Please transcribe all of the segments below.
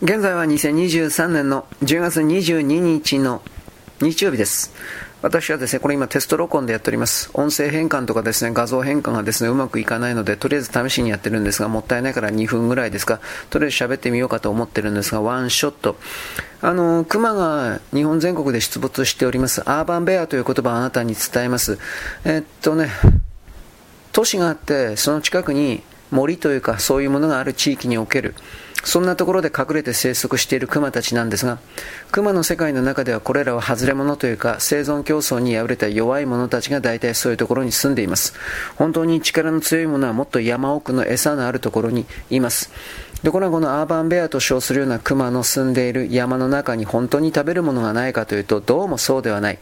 現在は2023年の10月22日の日曜日です。私はですね、これ今テスト録音でやっております。音声変換とかですね、画像変換がですね、うまくいかないので、とりあえず試しにやってるんですが、もったいないから2分ぐらいですか、とりあえず喋ってみようかと思ってるんですが、ワンショット。あの、熊が日本全国で出没しております。アーバンベアという言葉をあなたに伝えます。えっとね、都市があって、その近くに森というか、そういうものがある地域における、そんなところで隠れて生息しているクマたちなんですが、クマの世界の中ではこれらは外れ者というか、生存競争に敗れた弱い者たちが大体そういうところに住んでいます。本当に力の強い者はもっと山奥の餌のあるところにいます。ところがこのアーバンベアと称するようなクマの住んでいる山の中に本当に食べるものがないかというと、どうもそうではない。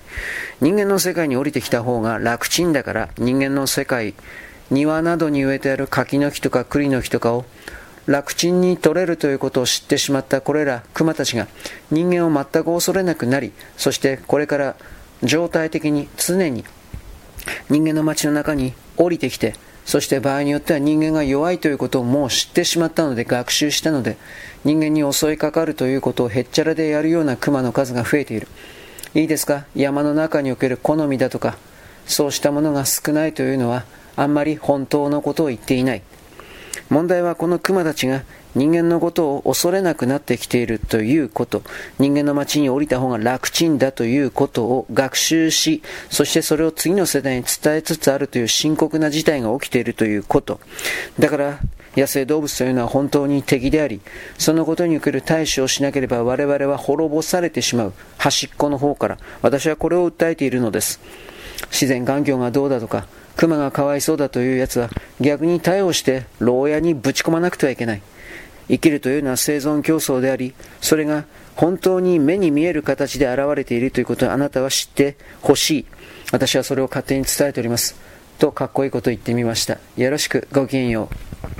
人間の世界に降りてきた方が楽ちんだから、人間の世界、庭などに植えてある柿の木とか栗の木とかを楽ちんに取れるということを知ってしまったこれら熊たちが人間を全く恐れなくなりそしてこれから状態的に常に人間の街の中に降りてきてそして場合によっては人間が弱いということをもう知ってしまったので学習したので人間に襲いかかるということをへっちゃらでやるような熊の数が増えている。いいですか？山の中における好みだとかそうしたものが少ないというのはあんまり本当のことを言っていない。問題はこの熊たちが人間のことを恐れなくなってきているということ、人間の街に降りた方が楽ちんだということを学習し、そしてそれを次の世代に伝えつつあるという深刻な事態が起きているということ。だから、野生動物というのは本当に敵であり、そのことにおける対処をしなければ我々は滅ぼされてしまう端っこの方から、私はこれを訴えているのです。自然環境がどうだとか、熊がかわいそうだというやつは逆に対応して牢屋にぶち込まなくてはいけない。生きるというのは生存競争であり、それが本当に目に見える形で現れているということをあなたは知ってほしい。私はそれを勝手に伝えております。とかっこいいことを言ってみました。よろしく、ごきげんよう。